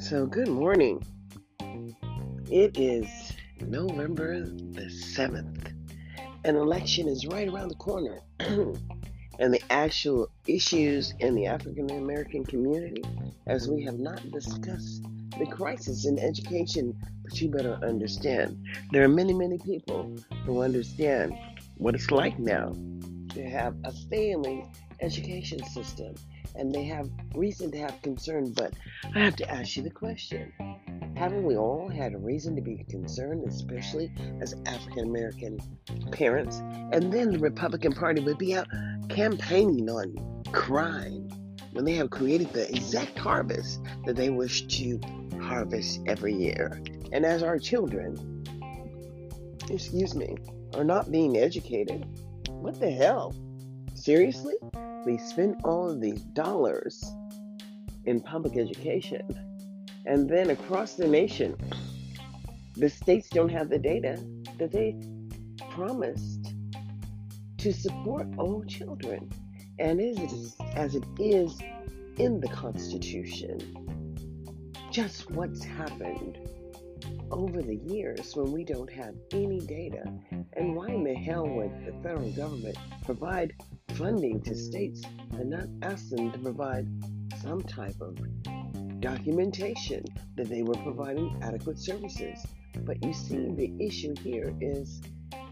So, good morning. It is November the 7th. An election is right around the corner. and the actual issues in the African American community, as we have not discussed the crisis in education, but you better understand there are many, many people who understand what it's like now to have a failing education system and they have reason to have concern. But I have to ask you the question haven't we all had a reason to be concerned, especially as African American parents? And then the Republican Party would be out campaigning on crime when they have created the exact harvest that they wish to harvest every year. And as our children, excuse me, are not being educated, what the hell? Seriously? We spend all of these dollars in public education, and then across the nation, the states don't have the data that they promised to support all children. And as it is, as it is in the Constitution, just what's happened over the years when we don't have any data. And why in the hell would the federal government provide funding to states and not ask them to provide some type of documentation that they were providing adequate services? But you see, the issue here is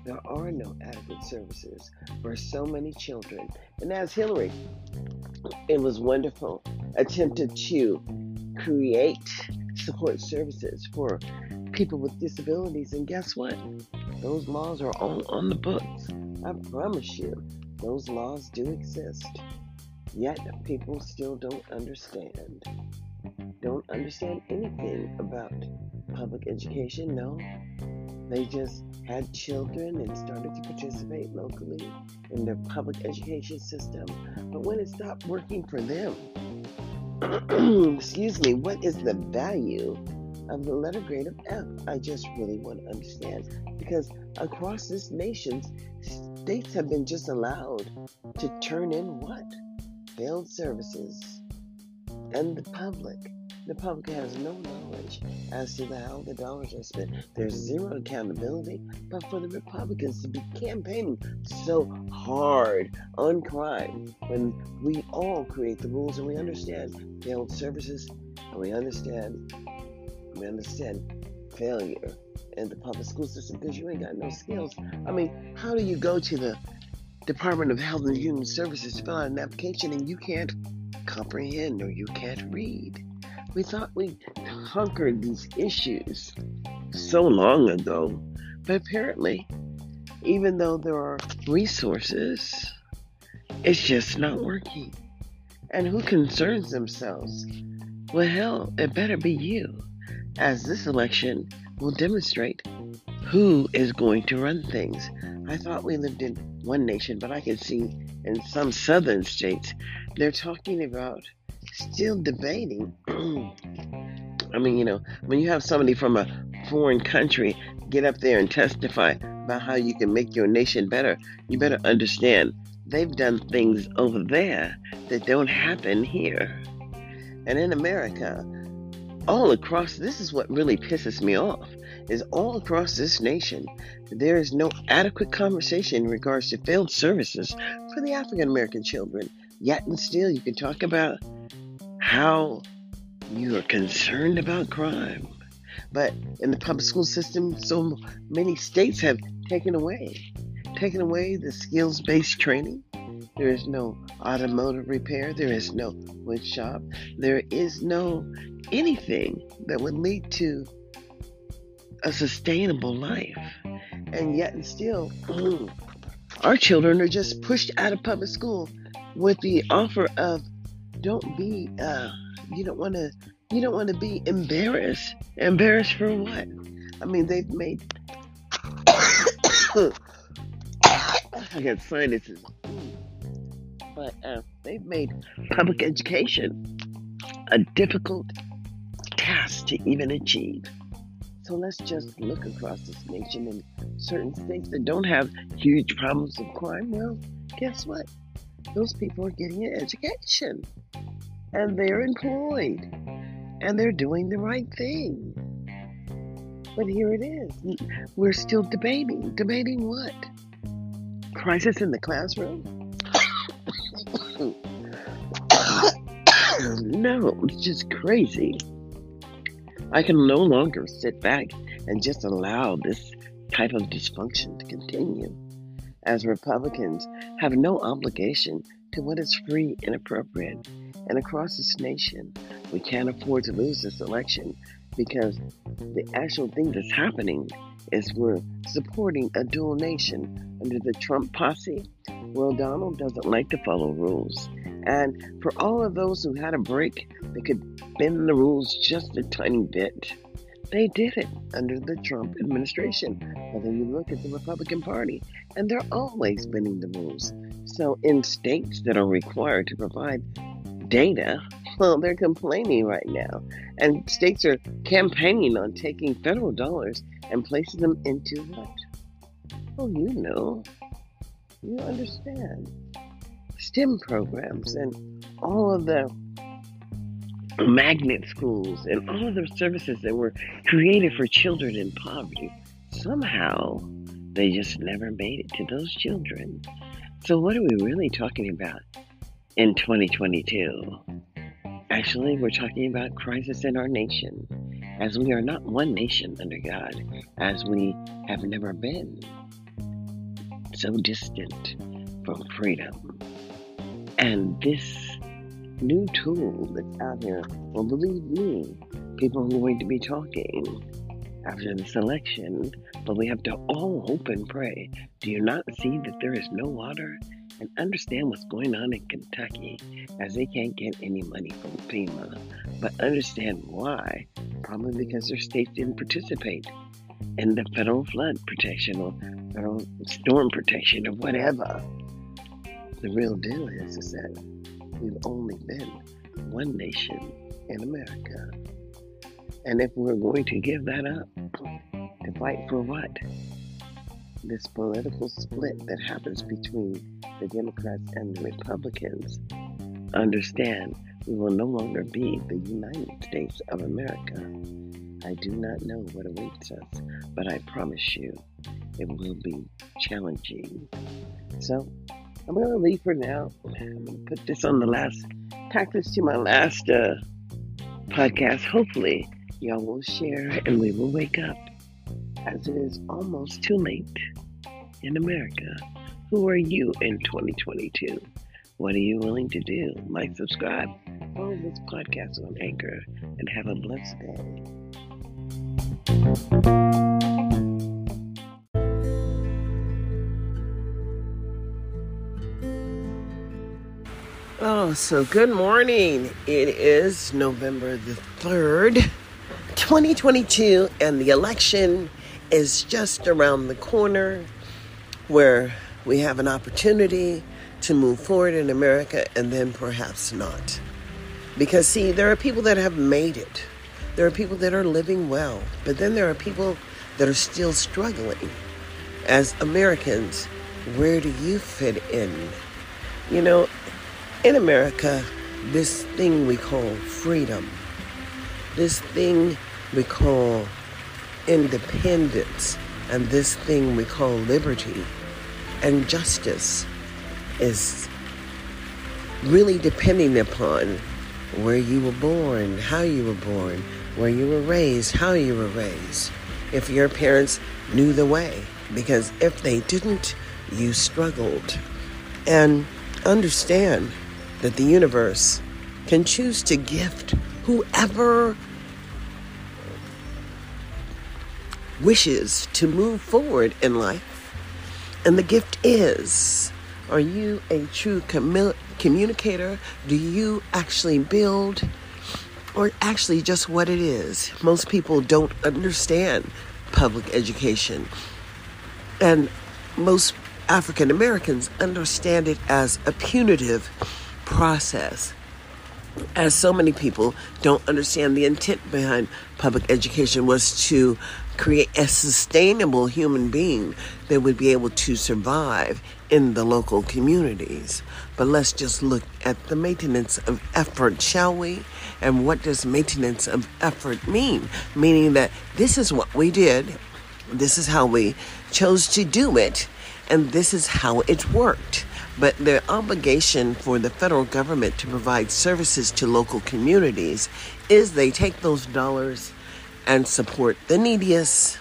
there are no adequate services for so many children. And as Hillary, it was wonderful, attempted to create support services for people with disabilities. And guess what? Those laws are all on the books. I promise you, those laws do exist. Yet people still don't understand. Don't understand anything about public education. No, they just had children and started to participate locally in the public education system. But when it stopped working for them, excuse me, what is the value of the letter grade of F? I just really want to understand because across this nation, states have been just allowed to turn in what? Failed services. And the public the public has no knowledge as to how the dollars are spent. There's zero accountability. But for the Republicans to be campaigning so hard on crime when we all create the rules and we understand failed services and we understand we understand failure in the public school system because you ain't got no skills. I mean, how do you go to the Department of Health and Human Services to fill out an application and you can't comprehend or you can't read? We thought we conquered these issues so long ago, but apparently, even though there are resources, it's just not working. And who concerns themselves? Well, hell, it better be you, as this election will demonstrate who is going to run things. I thought we lived in one nation, but I can see in some southern states they're talking about still debating. I mean, you know, when you have somebody from a foreign country get up there and testify about how you can make your nation better, you better understand they've done things over there that don't happen here. And in America, all across, this is what really pisses me off, is all across this nation, there is no adequate conversation in regards to failed services for the African American children. Yet and still, you can talk about how you are concerned about crime. But in the public school system, so many states have taken away, taken away the skills based training. There is no automotive repair. There is no wood shop. There is no anything that would lead to a sustainable life. And yet, and still, our children are just pushed out of public school with the offer of don't be uh you don't want to you don't want to be embarrassed embarrassed for what i mean they've made i got sinuses but uh, they've made public education a difficult task to even achieve so let's just look across this nation and certain states that don't have huge problems of crime well guess what those people are getting an education and they're employed and they're doing the right thing. But here it is. We're still debating. Debating what? Crisis in the classroom? no, it's just crazy. I can no longer sit back and just allow this type of dysfunction to continue. As Republicans have no obligation to what is free and appropriate. And across this nation, we can't afford to lose this election because the actual thing that's happening is we're supporting a dual nation under the Trump posse. Well, Donald doesn't like to follow rules. And for all of those who had a break, they could bend the rules just a tiny bit. They did it under the Trump administration, whether you look at the Republican Party, and they're always bending the rules. So, in states that are required to provide data, well, they're complaining right now. And states are campaigning on taking federal dollars and placing them into what? Oh, you know. You understand. STEM programs and all of the magnet schools and all of the services that were created for children in poverty. Somehow, they just never made it to those children. So, what are we really talking about in 2022? Actually, we're talking about crisis in our nation, as we are not one nation under God, as we have never been so distant from freedom. And this new tool that's out here. Well, believe me, people are going to be talking after this election, but we have to all hope and pray. Do you not see that there is no water? And understand what's going on in Kentucky as they can't get any money from FEMA. But understand why. Probably because their state didn't participate in the federal flood protection or federal storm protection or whatever. The real deal is, is that we've only been one nation in America. And if we're going to give that up to fight for what? This political split that happens between the Democrats and the Republicans, understand we will no longer be the United States of America. I do not know what awaits us, but I promise you it will be challenging. So I'm going to leave for now. I'm going to put this on the last, tack this to my last uh, podcast. Hopefully, y'all will share and we will wake up as it is almost too late in America. Who are you in 2022? What are you willing to do? Like, subscribe, follow this podcast on Anchor, and have a blessed day. Oh, so good morning. It is November the 3rd, 2022, and the election is just around the corner where we have an opportunity to move forward in America and then perhaps not. Because, see, there are people that have made it, there are people that are living well, but then there are people that are still struggling. As Americans, where do you fit in? You know, in America, this thing we call freedom, this thing we call independence, and this thing we call liberty and justice is really depending upon where you were born, how you were born, where you were raised, how you were raised. If your parents knew the way, because if they didn't, you struggled. And understand that the universe can choose to gift whoever wishes to move forward in life. And the gift is are you a true commu- communicator? Do you actually build? Or actually, just what it is? Most people don't understand public education. And most African Americans understand it as a punitive process. As so many people don't understand the intent behind public education was to create a sustainable human being that would be able to survive in the local communities. But let's just look at the maintenance of effort, shall we? And what does maintenance of effort mean? Meaning that this is what we did, this is how we chose to do it, and this is how it worked. But the obligation for the federal government to provide services to local communities is they take those dollars and support the neediest,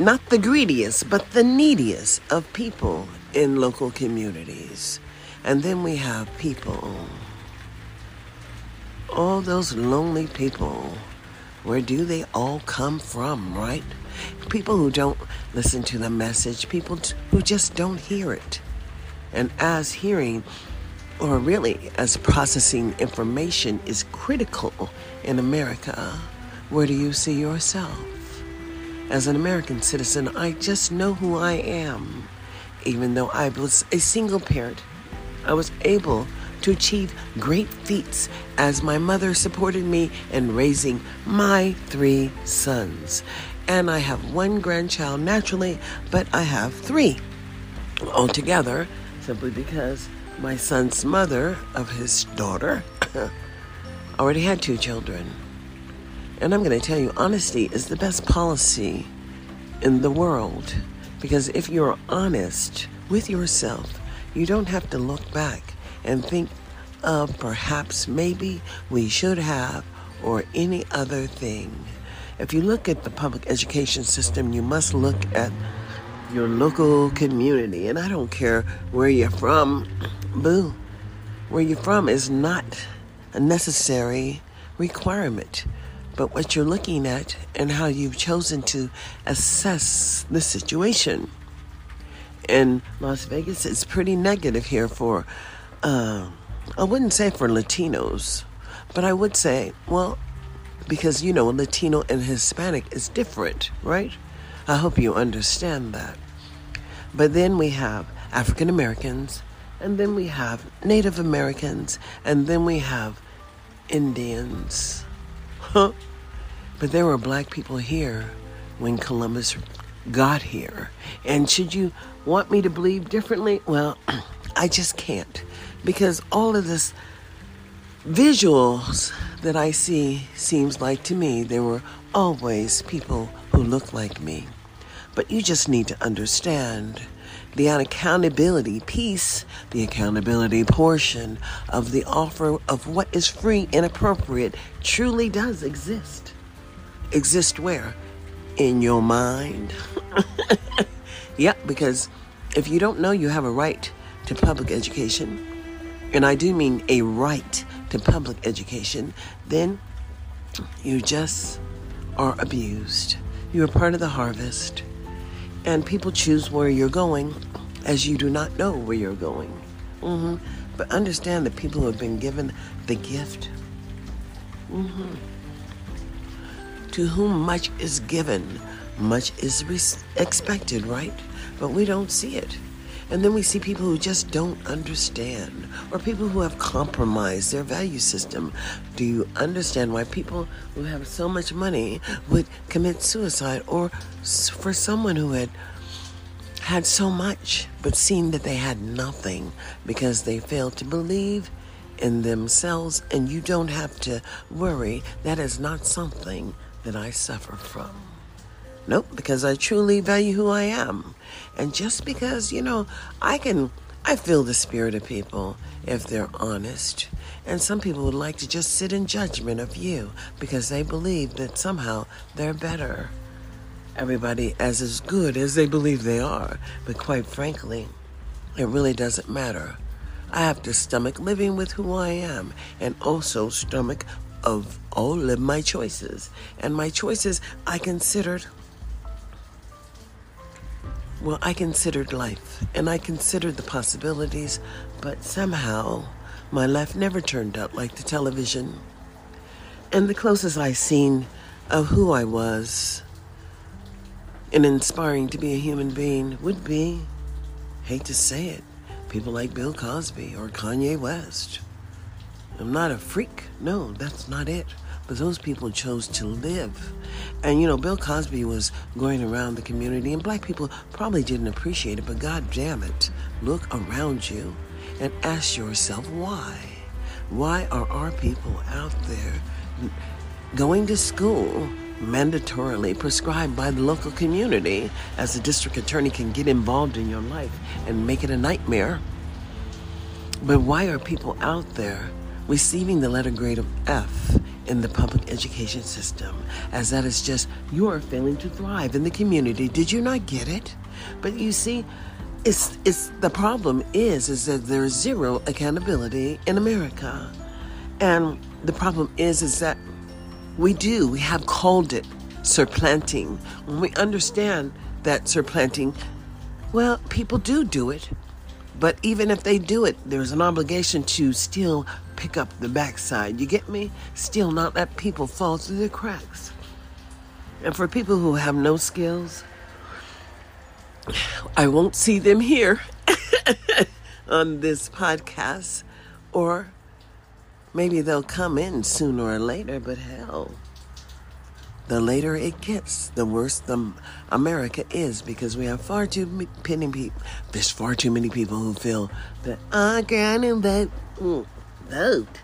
not the greediest, but the neediest of people in local communities. And then we have people, all those lonely people. Where do they all come from, right? People who don't listen to the message, people who just don't hear it. And as hearing, or really as processing information, is critical in America, where do you see yourself? As an American citizen, I just know who I am. Even though I was a single parent, I was able to achieve great feats as my mother supported me in raising my three sons. And I have one grandchild naturally, but I have three altogether, simply because my son's mother of his daughter already had two children. And I'm going to tell you, honesty is the best policy in the world. Because if you're honest with yourself, you don't have to look back and think of perhaps maybe we should have or any other thing. If you look at the public education system, you must look at your local community. And I don't care where you're from, boo. Where you're from is not a necessary requirement but what you're looking at and how you've chosen to assess the situation. In Las Vegas, it's pretty negative here for, uh, I wouldn't say for Latinos, but I would say, well, because you know, Latino and Hispanic is different, right? I hope you understand that. But then we have African Americans, and then we have Native Americans, and then we have Indians. Huh? But there were black people here when Columbus got here. And should you want me to believe differently? Well, I just can't. Because all of this visuals that I see seems like to me there were always people who look like me. But you just need to understand the accountability piece, the accountability portion of the offer of what is free and appropriate truly does exist exist where? In your mind. yep, because if you don't know you have a right to public education, and I do mean a right to public education, then you just are abused. You are part of the harvest, and people choose where you're going as you do not know where you're going. Mm-hmm. But understand that people who have been given the gift. Mm-hmm. To whom much is given, much is expected, right? But we don't see it. And then we see people who just don't understand, or people who have compromised their value system. Do you understand why people who have so much money would commit suicide, or for someone who had had so much but seen that they had nothing because they failed to believe in themselves? And you don't have to worry, that is not something that I suffer from. Nope, because I truly value who I am. And just because, you know, I can, I feel the spirit of people if they're honest. And some people would like to just sit in judgment of you because they believe that somehow they're better. Everybody as as good as they believe they are. But quite frankly, it really doesn't matter. I have to stomach living with who I am and also stomach of all of my choices. And my choices, I considered, well, I considered life and I considered the possibilities, but somehow my life never turned out like the television. And the closest I seen of who I was and inspiring to be a human being would be, hate to say it, people like Bill Cosby or Kanye West. I'm not a freak. No, that's not it. but those people chose to live. And you know, Bill Cosby was going around the community, and black people probably didn't appreciate it, but god damn it, look around you and ask yourself why. Why are our people out there going to school mandatorily prescribed by the local community as the district attorney can get involved in your life and make it a nightmare? But why are people out there receiving the letter grade of F in the public education system, as that is just you are failing to thrive in the community. Did you not get it? But you see, it's it's the problem is is that there is zero accountability in America. And the problem is is that we do, we have called it supplanting. When we understand that supplanting, well, people do do it. But even if they do it, there's an obligation to still pick up the backside. You get me? Still not let people fall through the cracks. And for people who have no skills, I won't see them here on this podcast, or maybe they'll come in sooner or later, but hell the later it gets, the worse the America is because we have far too many people. There's far too many people who feel that I can mm, vote.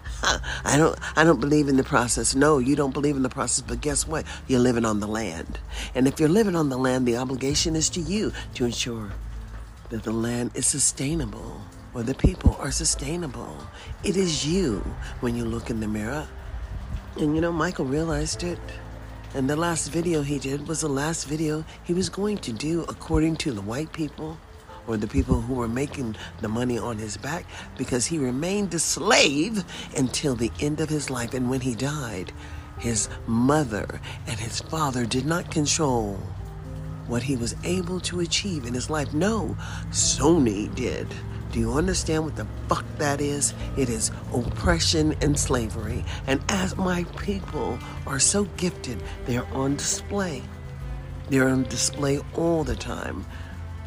I don't. I don't believe in the process. No, you don't believe in the process. But guess what? You're living on the land, and if you're living on the land, the obligation is to you to ensure that the land is sustainable or the people are sustainable. It is you when you look in the mirror. And you know, Michael realized it. And the last video he did was the last video he was going to do according to the white people or the people who were making the money on his back because he remained a slave until the end of his life. And when he died, his mother and his father did not control what he was able to achieve in his life. No, Sony did. Do you understand what the fuck that is? It is oppression and slavery. And as my people are so gifted, they're on display. They're on display all the time.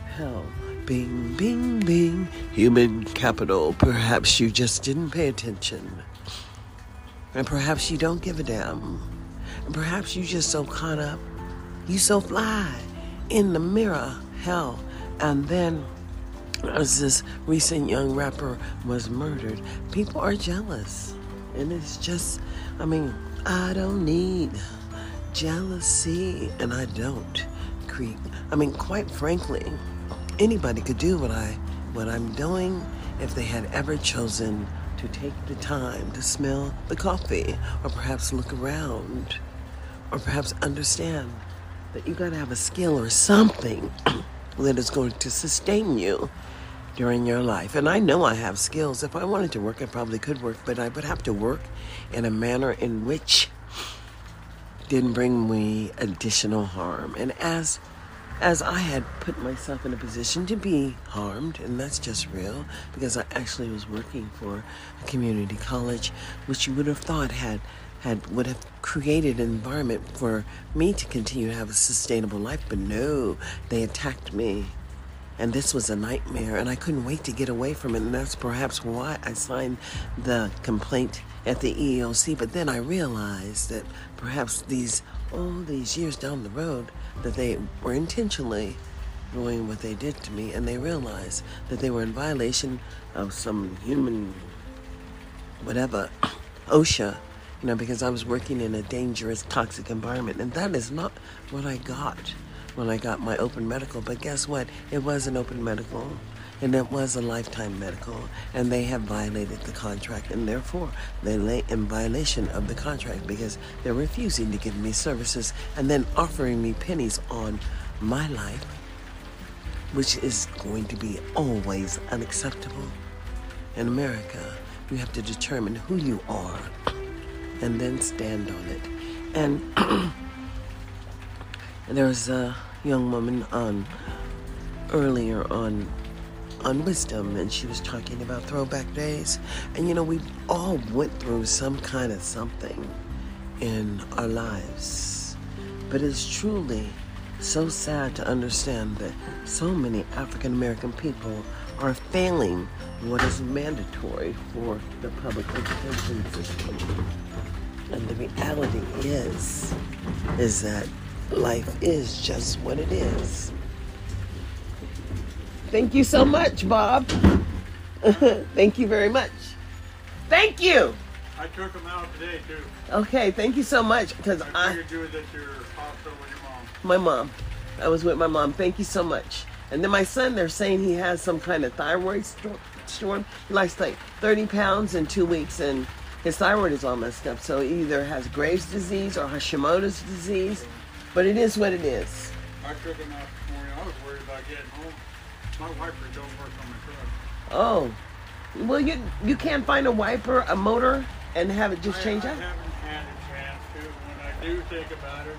Hell, bing, bing, bing, human capital. Perhaps you just didn't pay attention. And perhaps you don't give a damn. And perhaps you just so caught up. You so fly in the mirror. Hell. And then as this recent young rapper was murdered, people are jealous. And it's just, I mean, I don't need jealousy, and I don't creep. I mean, quite frankly, anybody could do what I what I'm doing if they had ever chosen to take the time to smell the coffee, or perhaps look around, or perhaps understand that you got to have a skill or something that is going to sustain you during your life. And I know I have skills. If I wanted to work, I probably could work, but I would have to work in a manner in which didn't bring me additional harm. And as as I had put myself in a position to be harmed, and that's just real, because I actually was working for a community college, which you would have thought had had would have created an environment for me to continue to have a sustainable life, but no, they attacked me and this was a nightmare, and I couldn't wait to get away from it. And that's perhaps why I signed the complaint at the EEOC. But then I realized that perhaps these all these years down the road that they were intentionally doing what they did to me, and they realized that they were in violation of some human, whatever, OSHA. You know, because I was working in a dangerous, toxic environment, and that is not what I got when I got my open medical. But guess what? It was an open medical and it was a lifetime medical and they have violated the contract and therefore they lay in violation of the contract because they're refusing to give me services and then offering me pennies on my life which is going to be always unacceptable. In america you have to determine who you are and then stand on it. And there was a young woman on earlier on on wisdom and she was talking about throwback days and you know we all went through some kind of something in our lives but it's truly so sad to understand that so many African American people are failing what is mandatory for the public education system. And the reality is, is that life is just what it is. Thank you so much, Bob. thank you very much. Thank you. I took them out today too. Okay, thank you so much because I I, figured you was at your hospital with your mom. my mom, I was with my mom. Thank you so much. And then my son, they're saying he has some kind of thyroid storm. He lost like 30 pounds in two weeks, and his thyroid is all messed up. So he either has Graves' disease or Hashimoto's disease. But it is what it is. I took them out this morning. I was worried about getting home. My wipers don't work on my truck. Oh, well, you you can't find a wiper, a motor, and have it just I, change I out. haven't had a chance to. When I do think about it,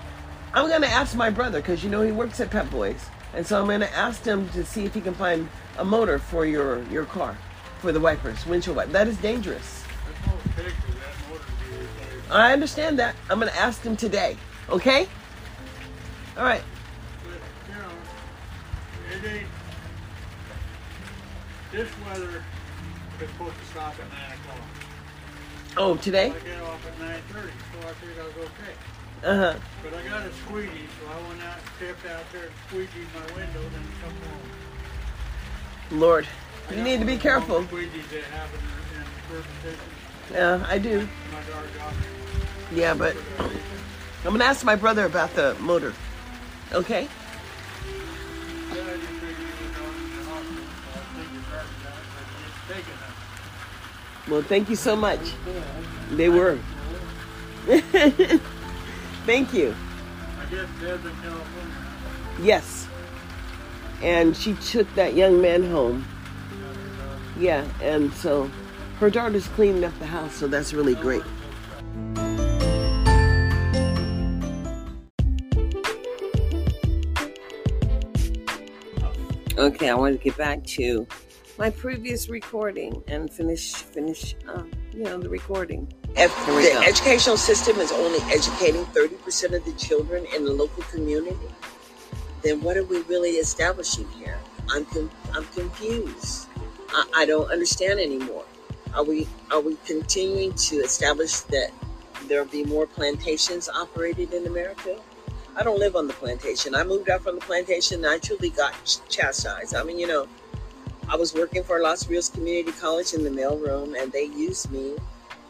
I'm gonna ask my brother because you know he works at Pep Boys, and so I'm gonna ask him to see if he can find a motor for your your car, for the wipers, windshield wiper. That is dangerous. that's all it takes is that motor to be replaced. I understand that. I'm gonna ask him today. Okay? All right. But, you know, it ain't. This weather is supposed to stop at 9 o'clock. Oh, today? I get off at 9.30, so I figured I was okay. Uh huh. But I got a squeegee, so I went out, stepped out there and squeegeed my window, then come home. Lord, I you need to be careful. Squeegees that happen in, in. Yeah, I do. My daughter got me. Yeah, but for that reason. I'm gonna ask my brother about the motor. Okay? Well, thank you so much. They were. thank you. I guess Deb's in California. Yes. And she took that young man home. Yeah, and so her daughter's cleaning up the house, so that's really great. Okay, I want to get back to my previous recording and finish finish um, you know the recording. If the go. educational system is only educating 30% of the children in the local community, then what are we really establishing here? I'm com- I'm confused. I, I don't understand anymore. Are we are we continuing to establish that there'll be more plantations operated in America? I don't live on the plantation. I moved out from the plantation and I truly got ch- chastised. I mean, you know, I was working for Los Rios Community College in the mailroom and they used me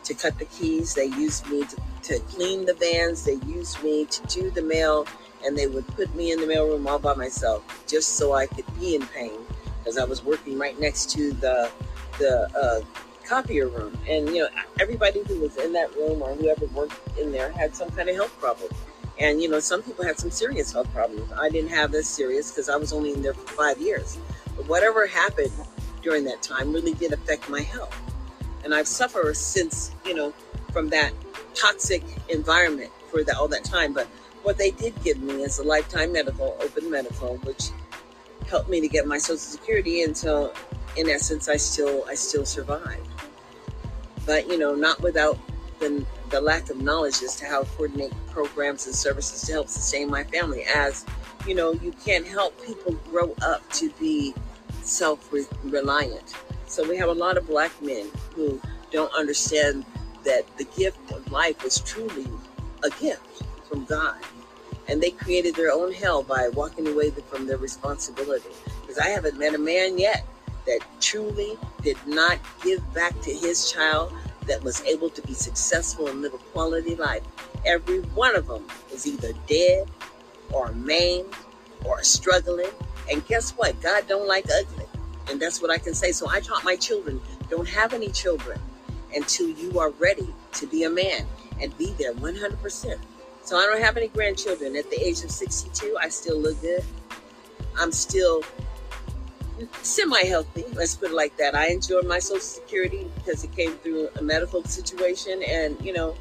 to cut the keys. They used me to, to clean the vans. They used me to do the mail and they would put me in the mailroom all by myself just so I could be in pain because I was working right next to the the uh, copier room. And you know, everybody who was in that room or whoever worked in there had some kind of health problem. And you know, some people had some serious health problems. I didn't have this serious because I was only in there for five years. Whatever happened during that time really did affect my health. And I've suffered since, you know, from that toxic environment for all that time. But what they did give me is a lifetime medical, open medical, which helped me to get my social security until in essence I still I still survived. But you know, not without the the lack of knowledge as to how to coordinate programs and services to help sustain my family as you know, you can't help people grow up to be self reliant. So we have a lot of black men who don't understand that the gift of life is truly a gift from God. And they created their own hell by walking away from their responsibility. Because I haven't met a man yet that truly did not give back to his child that was able to be successful and live a quality life. Every one of them is either dead or maimed or struggling. And guess what? God don't like ugly. And that's what I can say. So I taught my children, don't have any children until you are ready to be a man and be there 100%. So I don't have any grandchildren. At the age of 62, I still look good. I'm still semi healthy, let's put it like that. I enjoy my Social Security because it came through a medical situation and, you know,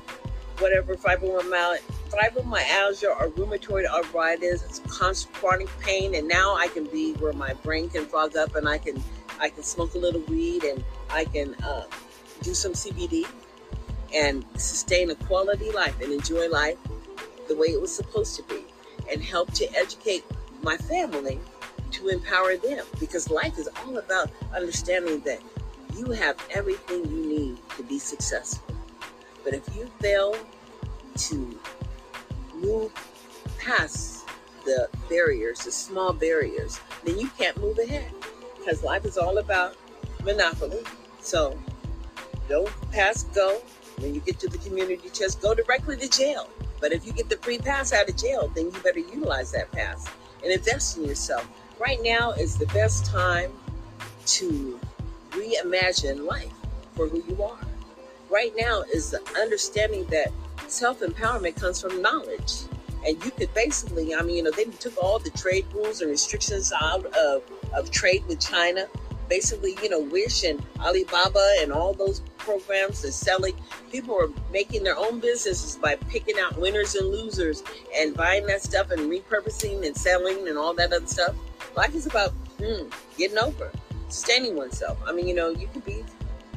whatever fibromyalgia, fibromyalgia or rheumatoid arthritis, it's constant chronic pain, and now I can be where my brain can fog up and I can I can smoke a little weed and I can uh, do some CBD and sustain a quality life and enjoy life the way it was supposed to be, and help to educate my family to empower them because life is all about understanding that you have everything you need to be successful. But if you fail to move past the barriers, the small barriers, then you can't move ahead because life is all about monopoly. So don't pass go. When you get to the community chest, go directly to jail. But if you get the free pass out of jail, then you better utilize that pass and invest in yourself. Right now is the best time to reimagine life for who you are. Right now is the understanding that self empowerment comes from knowledge. And you could basically, I mean, you know, they took all the trade rules and restrictions out of, of trade with China. Basically, you know, Wish and Alibaba and all those programs and selling. People are making their own businesses by picking out winners and losers and buying that stuff and repurposing and selling and all that other stuff. Life is about hmm, getting over, sustaining oneself. I mean, you know, you could be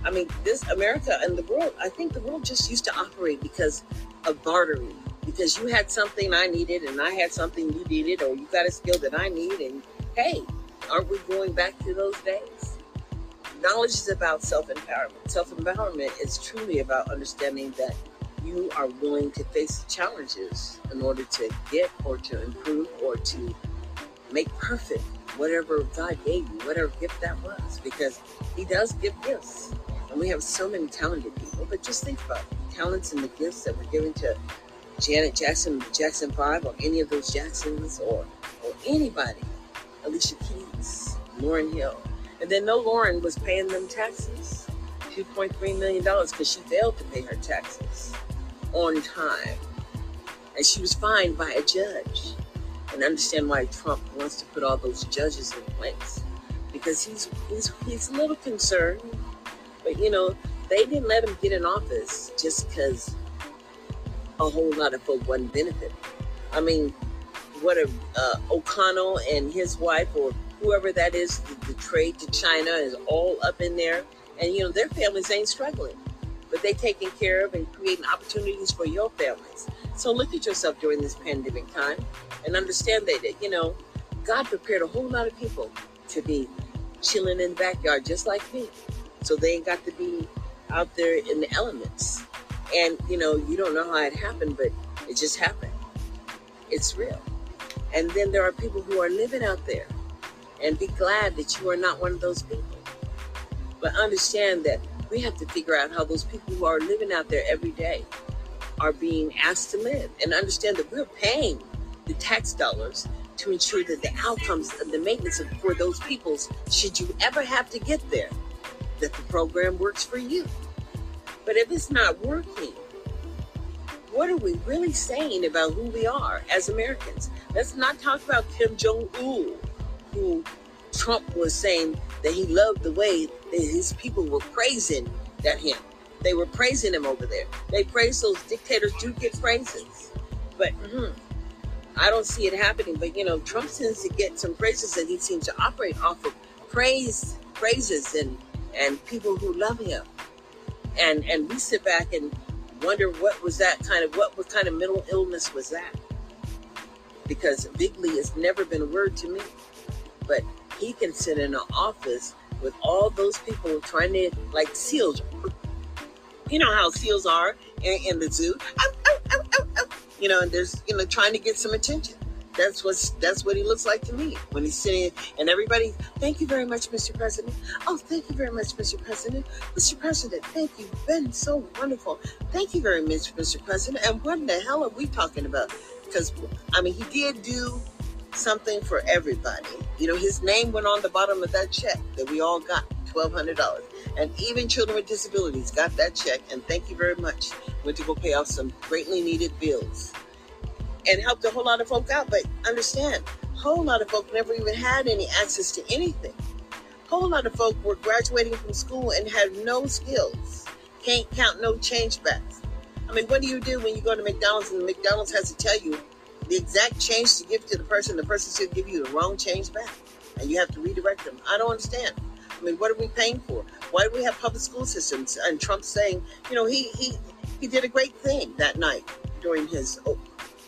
I mean, this America and the world, I think the world just used to operate because of bartering. Because you had something I needed and I had something you needed, or you got a skill that I need. And hey, aren't we going back to those days? Knowledge is about self empowerment. Self empowerment is truly about understanding that you are willing to face challenges in order to get or to improve or to make perfect whatever God gave you, whatever gift that was, because He does give gifts. And we have so many talented people, but just think about the talents and the gifts that were given to Janet Jackson, Jackson 5, or any of those Jacksons, or, or anybody, Alicia Keys, Lauryn Hill. And then no Lauryn was paying them taxes, $2.3 million, because she failed to pay her taxes on time. And she was fined by a judge. And understand why Trump wants to put all those judges in place. Because he's, he's, he's a little concerned but you know, they didn't let him get in office just because a whole lot of folk wasn't benefiting. I mean, what a uh, O'Connell and his wife or whoever that is, the, the trade to China is all up in there, and you know their families ain't struggling, but they taking care of and creating opportunities for your families. So look at yourself during this pandemic time and understand that you know God prepared a whole lot of people to be chilling in the backyard just like me. So they got to be out there in the elements. And you know, you don't know how it happened, but it just happened. It's real. And then there are people who are living out there. And be glad that you are not one of those people. But understand that we have to figure out how those people who are living out there every day are being asked to live and understand that we're paying the tax dollars to ensure that the outcomes and the maintenance of, for those peoples, should you ever have to get there, that the program works for you. But if it's not working, what are we really saying about who we are as Americans? Let's not talk about Kim Jong Un, who Trump was saying that he loved the way that his people were praising that him. They were praising him over there. They praise those dictators do get praises, but mm, I don't see it happening. But you know, Trump seems to get some praises, and he seems to operate off of praise, praises, and and people who love him. And and we sit back and wonder what was that kind of what what kind of mental illness was that? Because bigly has never been a word to me. But he can sit in an office with all those people trying to like seals. You know how seals are in, in the zoo. You know, and there's you know trying to get some attention. That's what's that's what he looks like to me when he's sitting and everybody. Thank you very much, Mr. President. Oh, thank you very much, Mr. President. Mr. President, thank you. Been so wonderful. Thank you very much, Mr. President. And what in the hell are we talking about? Because I mean, he did do something for everybody. You know, his name went on the bottom of that check that we all got, twelve hundred dollars. And even children with disabilities got that check. And thank you very much. Went to go pay off some greatly needed bills and helped a whole lot of folk out. But understand, a whole lot of folk never even had any access to anything. A whole lot of folk were graduating from school and had no skills. Can't count no change backs. I mean, what do you do when you go to McDonald's and McDonald's has to tell you the exact change to give to the person? The person should give you the wrong change back, and you have to redirect them. I don't understand. I mean, what are we paying for? Why do we have public school systems? And Trump saying, you know, he he he did a great thing that night during his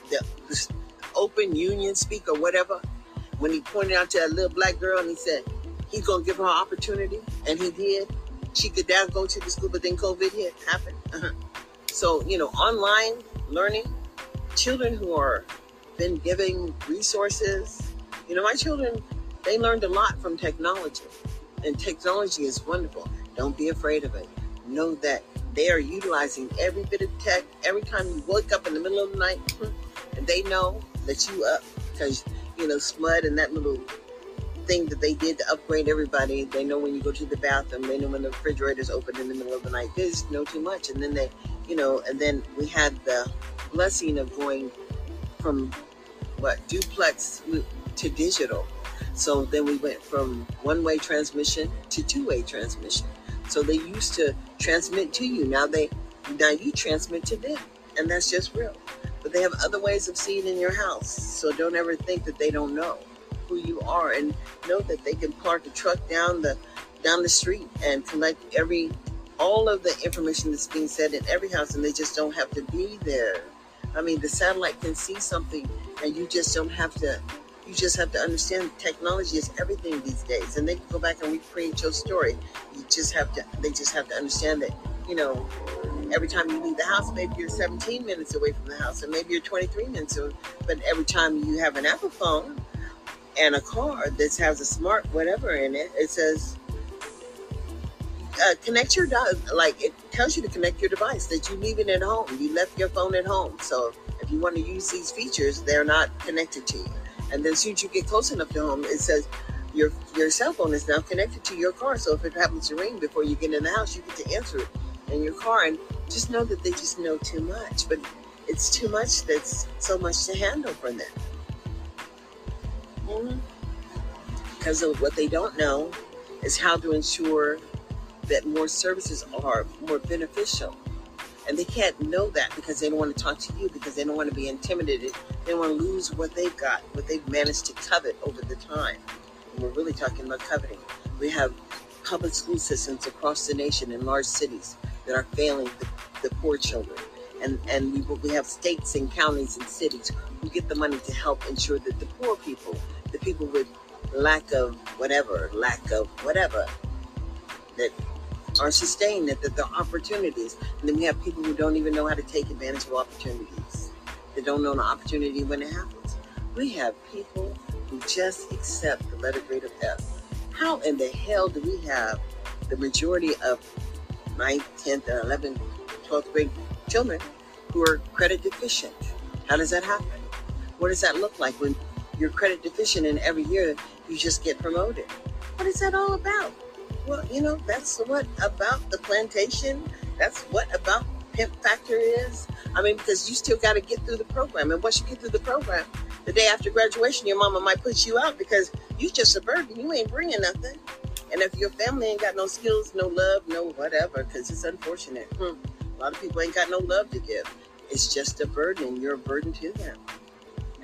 the, open union speak or whatever, when he pointed out to that little black girl and he said he's gonna give her an opportunity, and he did. She could now go to the school, but then COVID hit happened. Uh-huh. So you know, online learning, children who are been giving resources. You know, my children, they learned a lot from technology. And technology is wonderful. Don't be afraid of it. Know that they are utilizing every bit of tech. Every time you wake up in the middle of the night, and they know that you up because you know SMUD and that little thing that they did to upgrade everybody. They know when you go to the bathroom. They know when the refrigerator's open in the middle of the night. They just know too much, and then they, you know, and then we had the blessing of going from what duplex to digital. So then we went from one-way transmission to two-way transmission. So they used to transmit to you. Now they now you transmit to them. And that's just real. But they have other ways of seeing in your house. So don't ever think that they don't know who you are and know that they can park a truck down the down the street and collect every all of the information that's being said in every house and they just don't have to be there. I mean the satellite can see something and you just don't have to you just have to understand technology is everything these days and they can go back and recreate your story you just have to they just have to understand that you know every time you leave the house maybe you're 17 minutes away from the house and maybe you're 23 minutes away but every time you have an apple phone and a car that has a smart whatever in it it says uh, connect your dog like it tells you to connect your device that you leave it at home. You left your phone at home. So if you want to use these features they're not connected to you. And then soon as you get close enough to home, it says your your cell phone is now connected to your car. So if it happens to ring before you get in the house, you get to answer it in your car. And just know that they just know too much. But it's too much that's so much to handle for them. Mm-hmm. Because of what they don't know is how to ensure that more services are more beneficial and they can't know that because they don't want to talk to you because they don't want to be intimidated. They don't want to lose what they've got, what they've managed to covet over the time. And we're really talking about coveting. We have public school systems across the nation in large cities that are failing the, the poor children. And, and we, we have states and counties and cities who get the money to help ensure that the poor people, the people with lack of whatever, lack of whatever, that are sustained, that, that there are opportunities. And then we have people who don't even know how to take advantage of opportunities. They don't know an opportunity when it happens. We have people who just accept the letter grade of F. How in the hell do we have the majority of 9th, 10th, and 11th, 12th grade children who are credit deficient? How does that happen? What does that look like when you're credit deficient and every year you just get promoted? What is that all about? Well, you know, that's what about the plantation. That's what about Pimp Factor is. I mean, because you still got to get through the program. And once you get through the program, the day after graduation, your mama might put you out because you just a burden. You ain't bringing nothing. And if your family ain't got no skills, no love, no whatever, because it's unfortunate. Hmm. A lot of people ain't got no love to give. It's just a burden. You're a burden to them.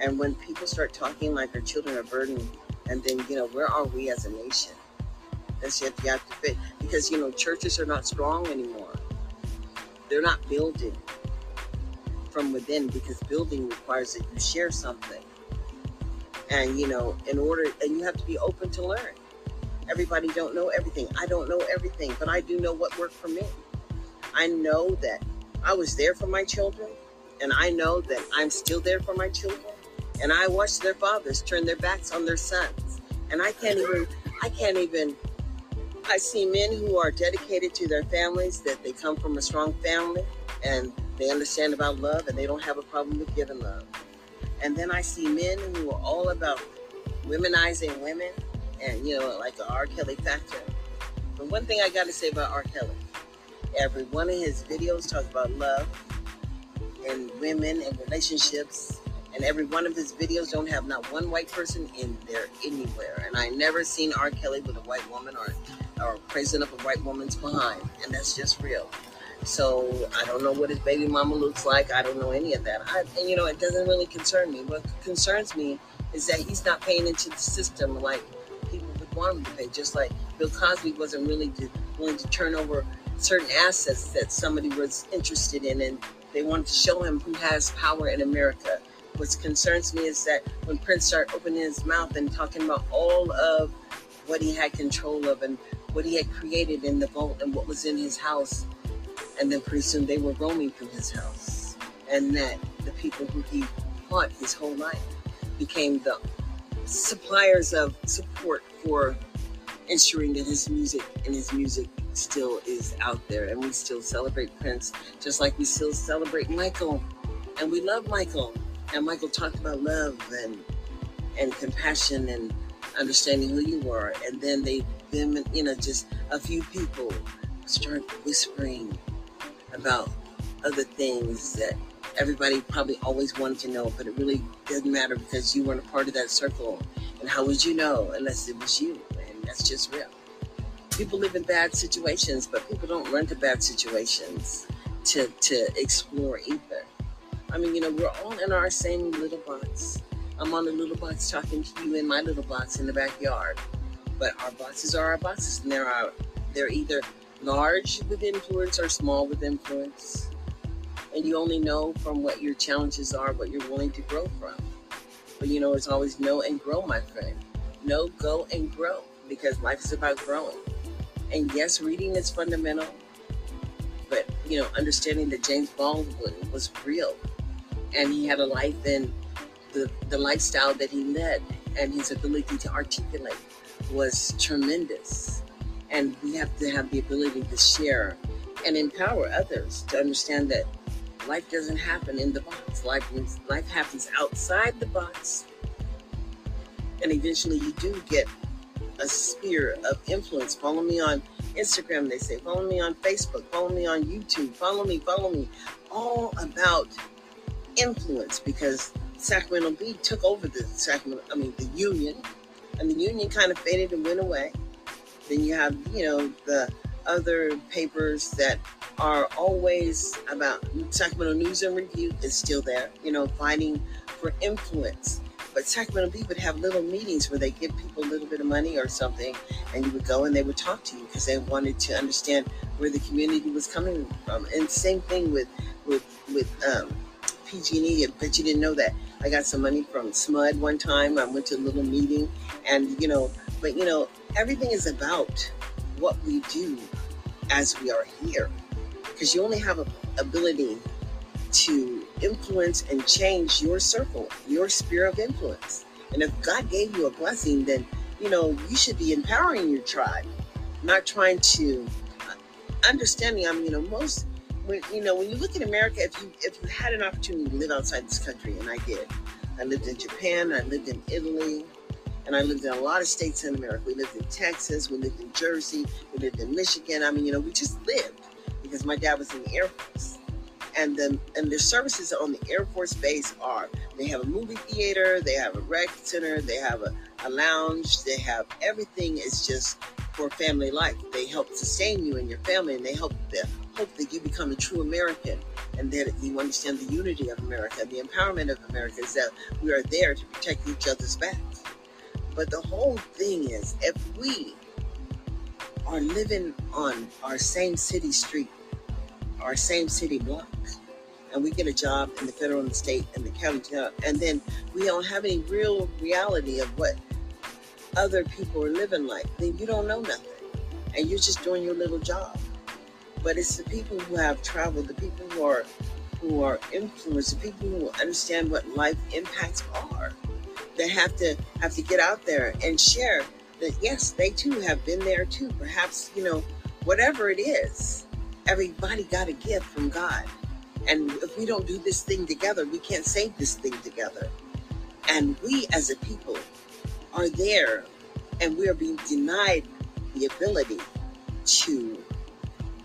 And when people start talking like our children are a burden, and then, you know, where are we as a nation? That's yet you have to fit because you know churches are not strong anymore. They're not building from within because building requires that you share something. And you know, in order and you have to be open to learn. Everybody don't know everything. I don't know everything, but I do know what worked for me. I know that I was there for my children, and I know that I'm still there for my children. And I watched their fathers turn their backs on their sons. And I can't even I can't even I see men who are dedicated to their families, that they come from a strong family and they understand about love and they don't have a problem with giving love. And then I see men who are all about womenizing women and, you know, like R. Kelly factor. But one thing I got to say about R. Kelly every one of his videos talks about love and women and relationships and every one of his videos don't have not one white person in there anywhere and i never seen r kelly with a white woman or or praising up a white woman's behind, and that's just real. So I don't know what his baby mama looks like. I don't know any of that. I, and you know, it doesn't really concern me. What concerns me is that he's not paying into the system like to pay. Just like Bill Cosby wasn't really willing to turn over certain assets that somebody was interested in, and they wanted to show him who has power in America. What concerns me is that when Prince started opening his mouth and talking about all of what he had control of and what he had created in the vault and what was in his house. And then pretty soon they were roaming through his house. and that the people who he fought his whole life became the suppliers of support for ensuring that his music and his music still is out there and we still celebrate Prince just like we still celebrate Michael. And we love Michael. And Michael talked about love and and compassion and understanding who you are. And then they then you know just a few people start whispering about other things that everybody probably always wanted to know but it really doesn't matter because you weren't a part of that circle and how would you know unless it was you and that's just real people live in bad situations, but people don't run to bad situations to to explore either. I mean, you know, we're all in our same little box. I'm on a little box talking to you in my little box in the backyard. But our boxes are our boxes, and they're they're either large with influence or small with influence. And you only know from what your challenges are, what you're willing to grow from. But you know, it's always know and grow, my friend. Know, go, and grow because life is about growing. And yes, reading is fundamental, but you know, understanding that James Baldwin was real and he had a life and the, the lifestyle that he led and his ability to articulate was tremendous. And we have to have the ability to share and empower others to understand that life doesn't happen in the box. Life life happens outside the box. And eventually you do get a sphere of influence. Follow me on Instagram, they say. Follow me on Facebook. Follow me on YouTube. Follow me, follow me. All about influence because Sacramento Bee took over the Sacramento, I mean, the union, and the union kind of faded and went away. Then you have, you know, the other papers that are always about Sacramento News and Review is still there, you know, fighting for influence. But Sacramento Bee would have little meetings where they give people a little bit of money or something, and you would go and they would talk to you because they wanted to understand where the community was coming from. And same thing with with with um, PG&E. I bet you didn't know that. I got some money from SMUD one time. I went to a little meeting, and you know, but you know, everything is about what we do as we are here, because you only have a ability to influence and change your circle, your sphere of influence. And if God gave you a blessing, then you know you should be empowering your tribe, not trying to uh, understanding. I mean, you know, most when you know when you look at America, if you if you had an opportunity to live outside this country, and I did, I lived in Japan, I lived in Italy, and I lived in a lot of states in America. We lived in Texas, we lived in Jersey, we lived in Michigan. I mean, you know, we just lived because my dad was in the Air Force and the and the services on the Air Force Base are they have a movie theater, they have a rec center, they have a, a lounge, they have everything is just for family life. They help sustain you and your family, and they help the hope that you become a true American and that you understand the unity of America, the empowerment of America is that we are there to protect each other's backs. But the whole thing is, if we are living on our same city street our same city block, and we get a job in the federal and the state and the county and then we don't have any real reality of what other people are living like, then you don't know nothing. And you're just doing your little job. But it's the people who have traveled, the people who are who are influenced, the people who understand what life impacts are. They have to have to get out there and share that yes, they too have been there too. Perhaps, you know, whatever it is everybody got a gift from God. And if we don't do this thing together, we can't save this thing together. And we as a people are there and we are being denied the ability to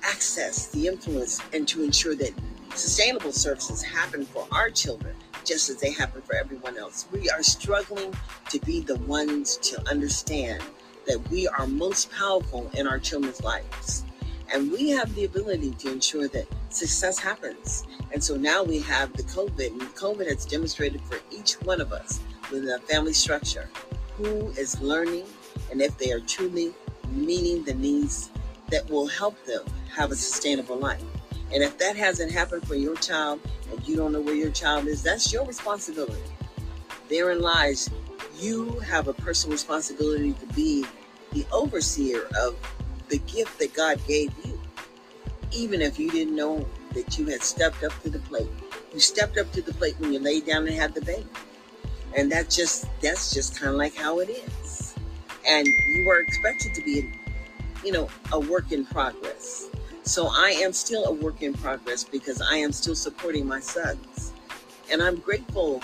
access the influence and to ensure that sustainable services happen for our children just as they happen for everyone else. We are struggling to be the ones to understand that we are most powerful in our children's lives. And we have the ability to ensure that success happens. And so now we have the COVID, and COVID has demonstrated for each one of us within a family structure who is learning and if they are truly meeting the needs that will help them have a sustainable life. And if that hasn't happened for your child and you don't know where your child is, that's your responsibility. Therein lies you have a personal responsibility to be the overseer of the gift that God gave you, even if you didn't know that you had stepped up to the plate. You stepped up to the plate when you laid down and had the baby. And that just that's just kind of like how it is. And you are expected to be, you know, a work in progress. So I am still a work in progress because I am still supporting my sons. And I'm grateful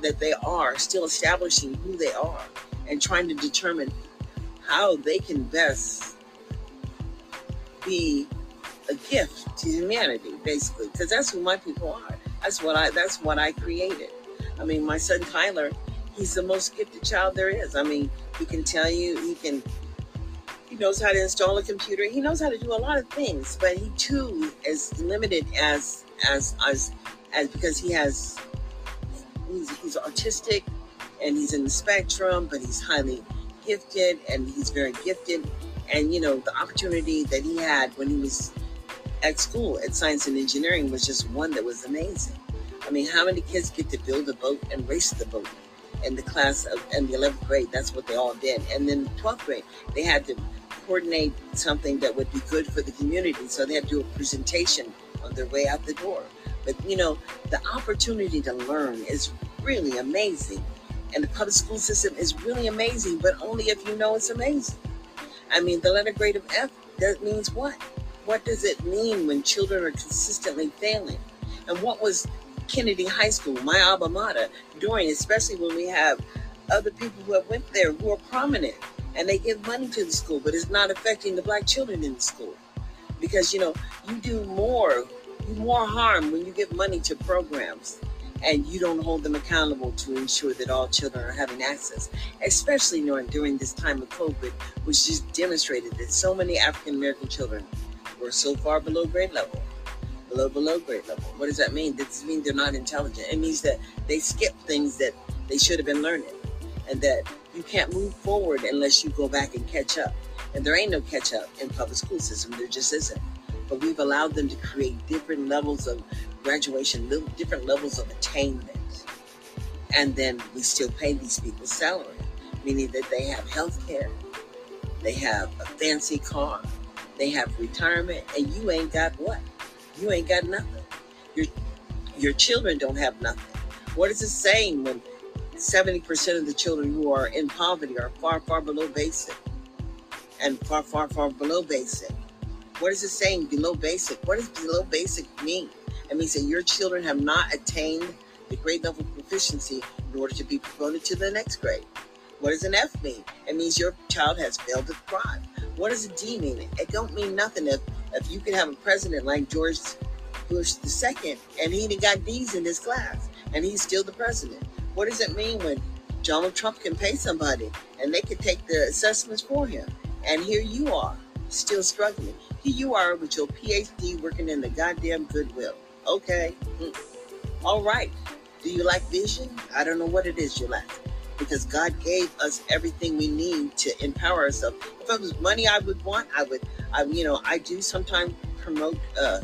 that they are still establishing who they are and trying to determine how they can best be a gift to humanity, basically, because that's who my people are. That's what I. That's what I created. I mean, my son Tyler, he's the most gifted child there is. I mean, he can tell you, he can, knows how to install a computer. He knows how to do a lot of things, but he too is limited as as as as because he has he's he's autistic and he's in the spectrum, but he's highly gifted and he's very gifted. And you know, the opportunity that he had when he was at school at science and engineering was just one that was amazing. I mean, how many kids get to build a boat and race the boat? In the class of in the 11th grade, that's what they all did. And then 12th grade, they had to coordinate something that would be good for the community. So they had to do a presentation on their way out the door. But you know, the opportunity to learn is really amazing. And the public school system is really amazing, but only if you know it's amazing. I mean, the letter grade of F, that means what? What does it mean when children are consistently failing? And what was Kennedy High School, my alma mater, doing, especially when we have other people who have went there who are prominent and they give money to the school, but it's not affecting the black children in the school. Because, you know, you do more, you more harm when you give money to programs and you don't hold them accountable to ensure that all children are having access, especially during, this time of COVID, which just demonstrated that so many African American children were so far below grade level. Below below grade level. What does that mean? Does mean they're not intelligent? It means that they skip things that they should have been learning. And that you can't move forward unless you go back and catch up. And there ain't no catch up in public school system. There just isn't. But we've allowed them to create different levels of graduation, different levels of attainment. And then we still pay these people salary, meaning that they have health care, they have a fancy car, they have retirement, and you ain't got what? You ain't got nothing. Your your children don't have nothing. What is it saying when 70% of the children who are in poverty are far, far below basic? And far, far, far below basic. What is it saying below basic? What does below basic mean? It means that your children have not attained the grade level proficiency in order to be promoted to the next grade. What does an F mean? It means your child has failed to thrive. What does a D mean? It don't mean nothing if if you can have a president like George Bush II and he got D's in his class and he's still the president. What does it mean when Donald Trump can pay somebody and they can take the assessments for him? And here you are, still struggling. Here you are with your PhD working in the goddamn goodwill. Okay. Mm. All right. Do you like vision? I don't know what it is you lack. Because God gave us everything we need to empower ourselves. If it was money I would want, I would, I, you know, I do sometimes promote, uh,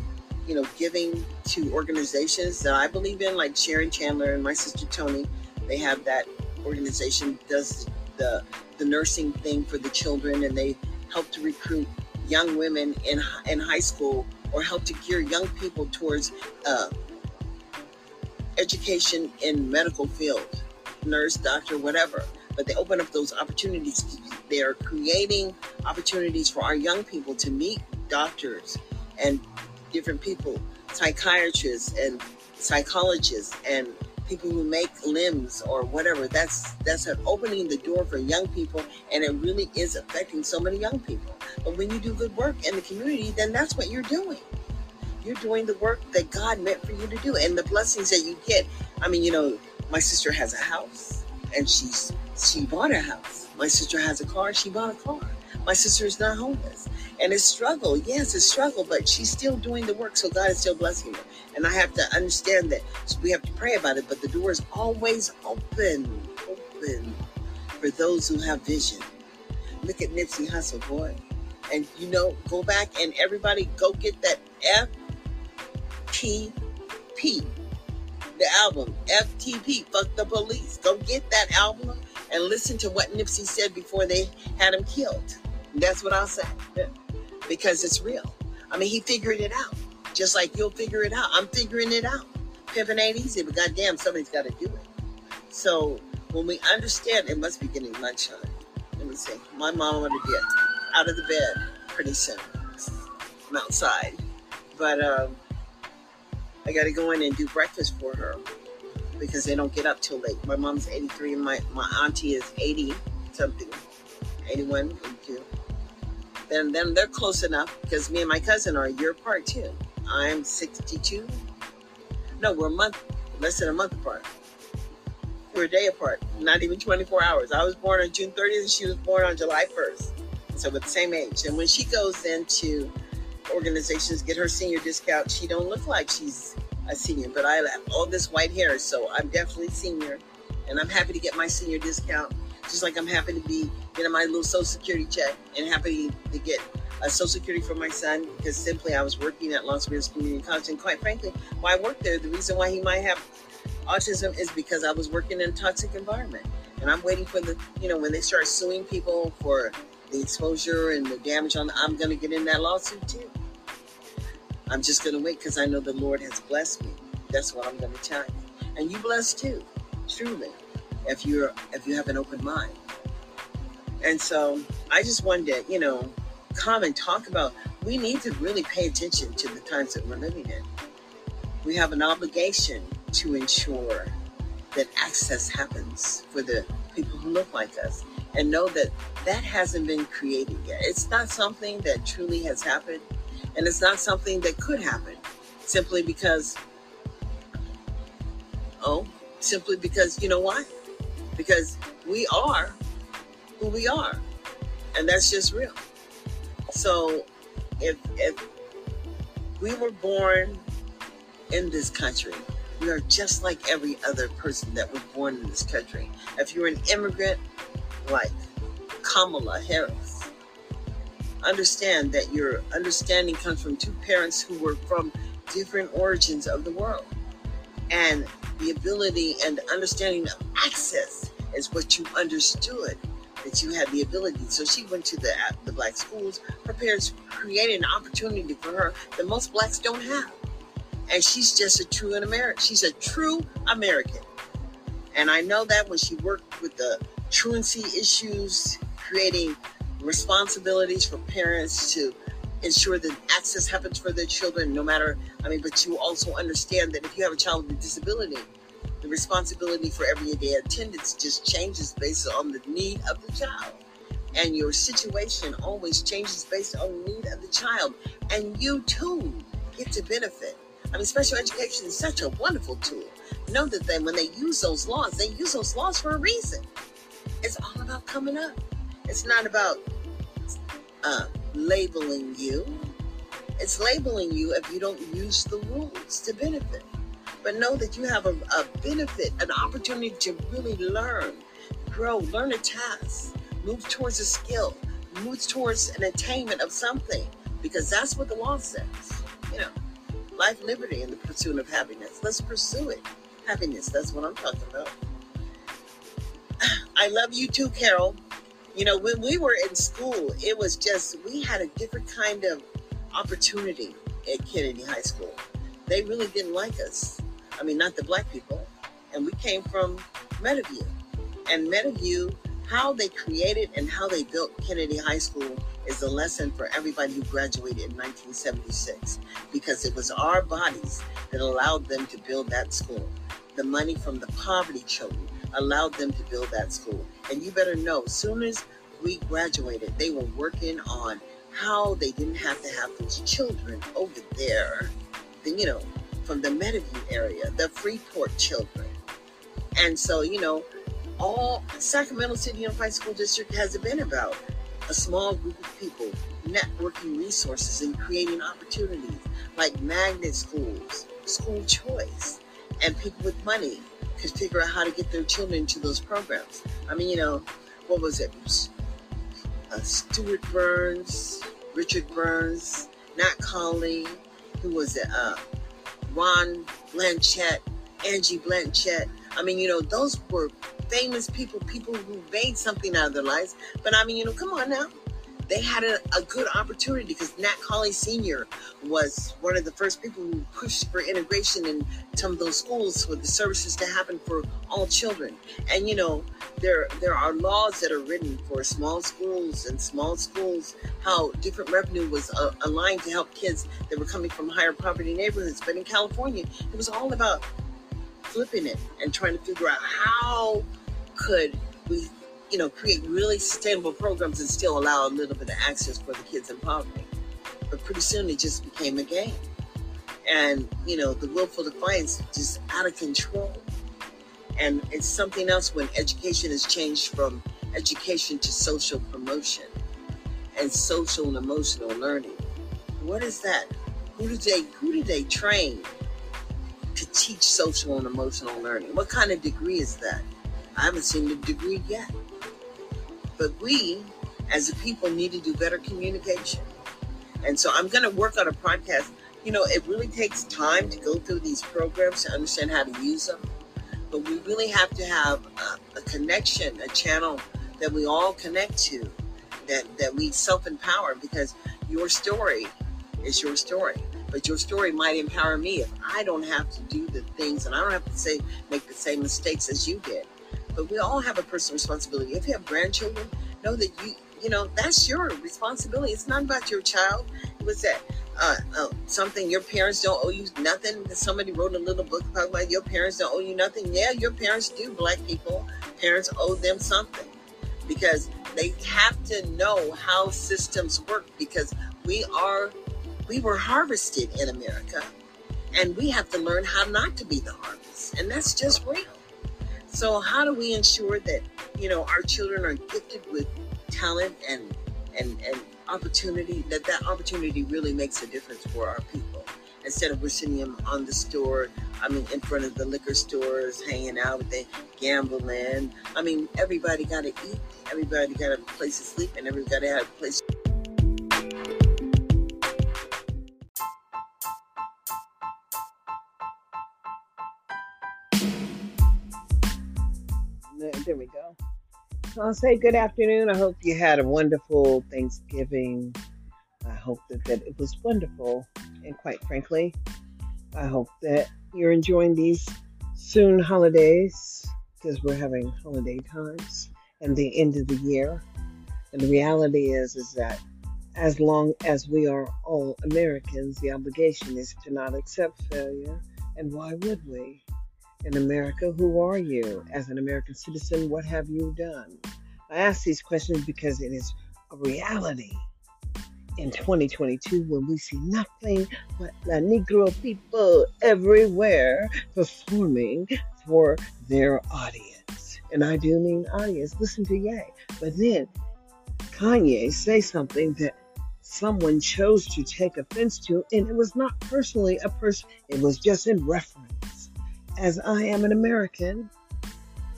you know, giving to organizations that I believe in, like Sharon Chandler and my sister Tony. They have that organization does the the nursing thing for the children, and they help to recruit young women in in high school or help to gear young people towards uh, education in medical field, nurse, doctor, whatever. But they open up those opportunities. They are creating opportunities for our young people to meet doctors and different people, psychiatrists and psychologists and people who make limbs or whatever. That's that's opening the door for young people, and it really is affecting so many young people. But when you do good work in the community, then that's what you're doing. You're doing the work that God meant for you to do, and the blessings that you get. I mean, you know, my sister has a house, and she's she bought a house. My sister has a car, she bought a car. My sister is not homeless. And it's struggle. Yes, it's struggle, but she's still doing the work. So God is still blessing her. And I have to understand that so we have to pray about it, but the door is always open, open for those who have vision. Look at Nipsey Hussle, boy. And you know, go back and everybody go get that FTP, the album FTP. Fuck the police. Go get that album and listen to what Nipsey said before they had him killed. That's what I'll say. Because it's real. I mean, he figured it out. Just like you'll figure it out. I'm figuring it out. pimping ain't easy, but goddamn, somebody's got to do it. So when we understand, it must be getting lunchtime. Let me see. My mom want to get out of the bed pretty soon. I'm outside, but um, I got to go in and do breakfast for her because they don't get up till late. My mom's 83 and my, my auntie is 80 something, 81, 82. Then, then they're close enough because me and my cousin are a year apart too. I'm 62. No, we're a month, less than a month apart. We're a day apart, not even 24 hours. I was born on June 30th and she was born on July 1st. So we're the same age. And when she goes into organizations, get her senior discount, she don't look like she's a senior, but I have all this white hair, so I'm definitely senior. And I'm happy to get my senior discount, just like I'm happy to be getting my little social security check and happy to get a social security for my son because simply I was working at Los Rios Community College. And quite frankly, why I worked there, the reason why he might have autism is because I was working in a toxic environment. And I'm waiting for the, you know, when they start suing people for the exposure and the damage on, I'm going to get in that lawsuit too. I'm just going to wait because I know the Lord has blessed me. That's what I'm going to tell you. And you blessed too, truly, if you're if you have an open mind. And so I just wanted to, you know, come and talk about we need to really pay attention to the times that we're living in. We have an obligation to ensure that access happens for the people who look like us and know that that hasn't been created yet. It's not something that truly has happened and it's not something that could happen simply because, oh, simply because, you know why? Because we are who we are. And that's just real. So if, if we were born in this country, we are just like every other person that was born in this country. If you're an immigrant like Kamala Harris, understand that your understanding comes from two parents who were from different origins of the world. And the ability and understanding of access is what you understood that you had the ability. So she went to the the black schools. Her parents created an opportunity for her that most blacks don't have. And she's just a true American. She's a true American. And I know that when she worked with the truancy issues, creating responsibilities for parents to ensure that access happens for their children, no matter, I mean, but you also understand that if you have a child with a disability, the responsibility for everyday attendance just changes based on the need of the child. And your situation always changes based on the need of the child. And you too get to benefit. I mean, special education is such a wonderful tool. Know that then when they use those laws, they use those laws for a reason. It's all about coming up. It's not about uh, labeling you. It's labeling you if you don't use the rules to benefit. But know that you have a, a benefit, an opportunity to really learn, grow, learn a task, move towards a skill, move towards an attainment of something, because that's what the law says. You know, life, liberty, and the pursuit of happiness. Let's pursue it. Happiness, that's what I'm talking about. I love you too, Carol. You know, when we were in school, it was just, we had a different kind of opportunity at Kennedy High School. They really didn't like us. I mean, not the black people. And we came from Meadowview. And Meadowview, how they created and how they built Kennedy High School is a lesson for everybody who graduated in 1976 because it was our bodies that allowed them to build that school. The money from the poverty children allowed them to build that school. And you better know, soon as we graduated, they were working on how they didn't have to have those children over there, Then you know, from the Meadowview area, the Freeport children. And so, you know, all Sacramento City Unified School District has been about a small group of people networking resources and creating opportunities like magnet schools, school choice, and people with money could figure out how to get their children to those programs. I mean, you know, what was it? Uh, Stuart Burns, Richard Burns, Nat Colley, who was it? Uh, Ron Blanchette, Angie Blanchette. I mean, you know, those were famous people, people who made something out of their lives. But I mean, you know, come on now. They had a, a good opportunity because Nat Colley Sr. was one of the first people who pushed for integration in some of those schools for the services to happen for all children. And you know, there there are laws that are written for small schools and small schools how different revenue was uh, aligned to help kids that were coming from higher poverty neighborhoods. But in California, it was all about flipping it and trying to figure out how could we you know, create really sustainable programs and still allow a little bit of access for the kids in poverty. But pretty soon it just became a game. And, you know, the willful defiance just out of control. And it's something else when education has changed from education to social promotion and social and emotional learning. What is that? Who do they who do they train to teach social and emotional learning? What kind of degree is that? I haven't seen the degree yet. But we, as a people, need to do better communication. And so I'm going to work on a podcast. You know, it really takes time to go through these programs to understand how to use them. But we really have to have a, a connection, a channel that we all connect to, that, that we self empower because your story is your story. But your story might empower me if I don't have to do the things and I don't have to say make the same mistakes as you did. But we all have a personal responsibility. If you have grandchildren, know that you, you know, that's your responsibility. It's not about your child. It was that uh, uh, something your parents don't owe you nothing. Somebody wrote a little book about your parents don't owe you nothing. Yeah, your parents do. Black people, parents owe them something because they have to know how systems work because we are we were harvested in America and we have to learn how not to be the harvest and that's just real so how do we ensure that you know our children are gifted with talent and and and opportunity that that opportunity really makes a difference for our people? Instead of we're sitting them on the store i mean in front of the liquor stores hanging out with them gambling. I mean everybody got to eat everybody got a place to sleep and everybody got a place There we go. I'll say good afternoon. I hope you had a wonderful Thanksgiving. I hope that, that it was wonderful. And quite frankly, I hope that you're enjoying these soon holidays because we're having holiday times and the end of the year. And the reality is is that as long as we are all Americans, the obligation is to not accept failure. And why would we? In America? Who are you? As an American citizen, what have you done? I ask these questions because it is a reality in 2022 when we see nothing but the Negro people everywhere performing for their audience. And I do mean audience. Listen to Ye. But then Kanye say something that someone chose to take offense to, and it was not personally a person, it was just in reference as I am an American,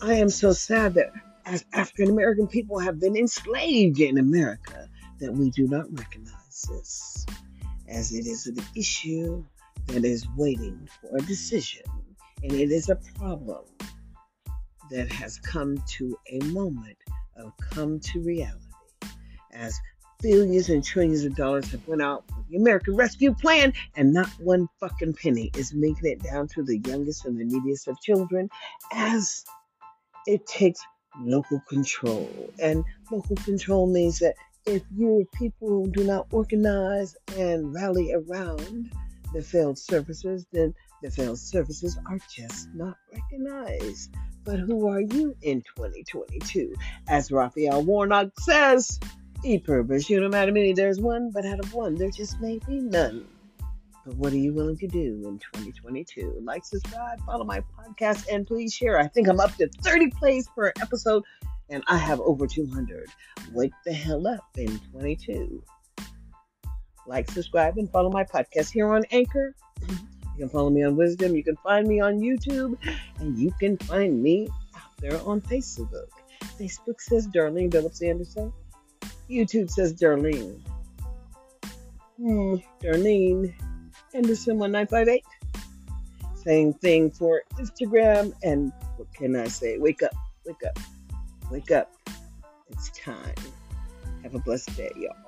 I am so sad that as African American people have been enslaved in America, that we do not recognize this as it is an issue that is waiting for a decision. And it is a problem that has come to a moment of come to reality as billions and trillions of dollars have went out for the American Rescue Plan, and not one fucking penny is making it down to the youngest and the neediest of children, as it takes local control. And local control means that if your people do not organize and rally around the failed services, then the failed services are just not recognized. But who are you in 2022? As Raphael Warnock says, Purpose. You know, matter many, there's one, but out of one, there just may be none. But what are you willing to do in 2022? Like, subscribe, follow my podcast, and please share. I think I'm up to 30 plays per episode, and I have over 200. Wake the hell up in 22. Like, subscribe, and follow my podcast here on Anchor. You can follow me on Wisdom. You can find me on YouTube, and you can find me out there on Facebook. Facebook says Darlene Phillips Anderson. YouTube says Darlene. Hmm, Darlene Henderson 1958. Same thing for Instagram. And what can I say? Wake up, wake up, wake up. It's time. Have a blessed day, y'all.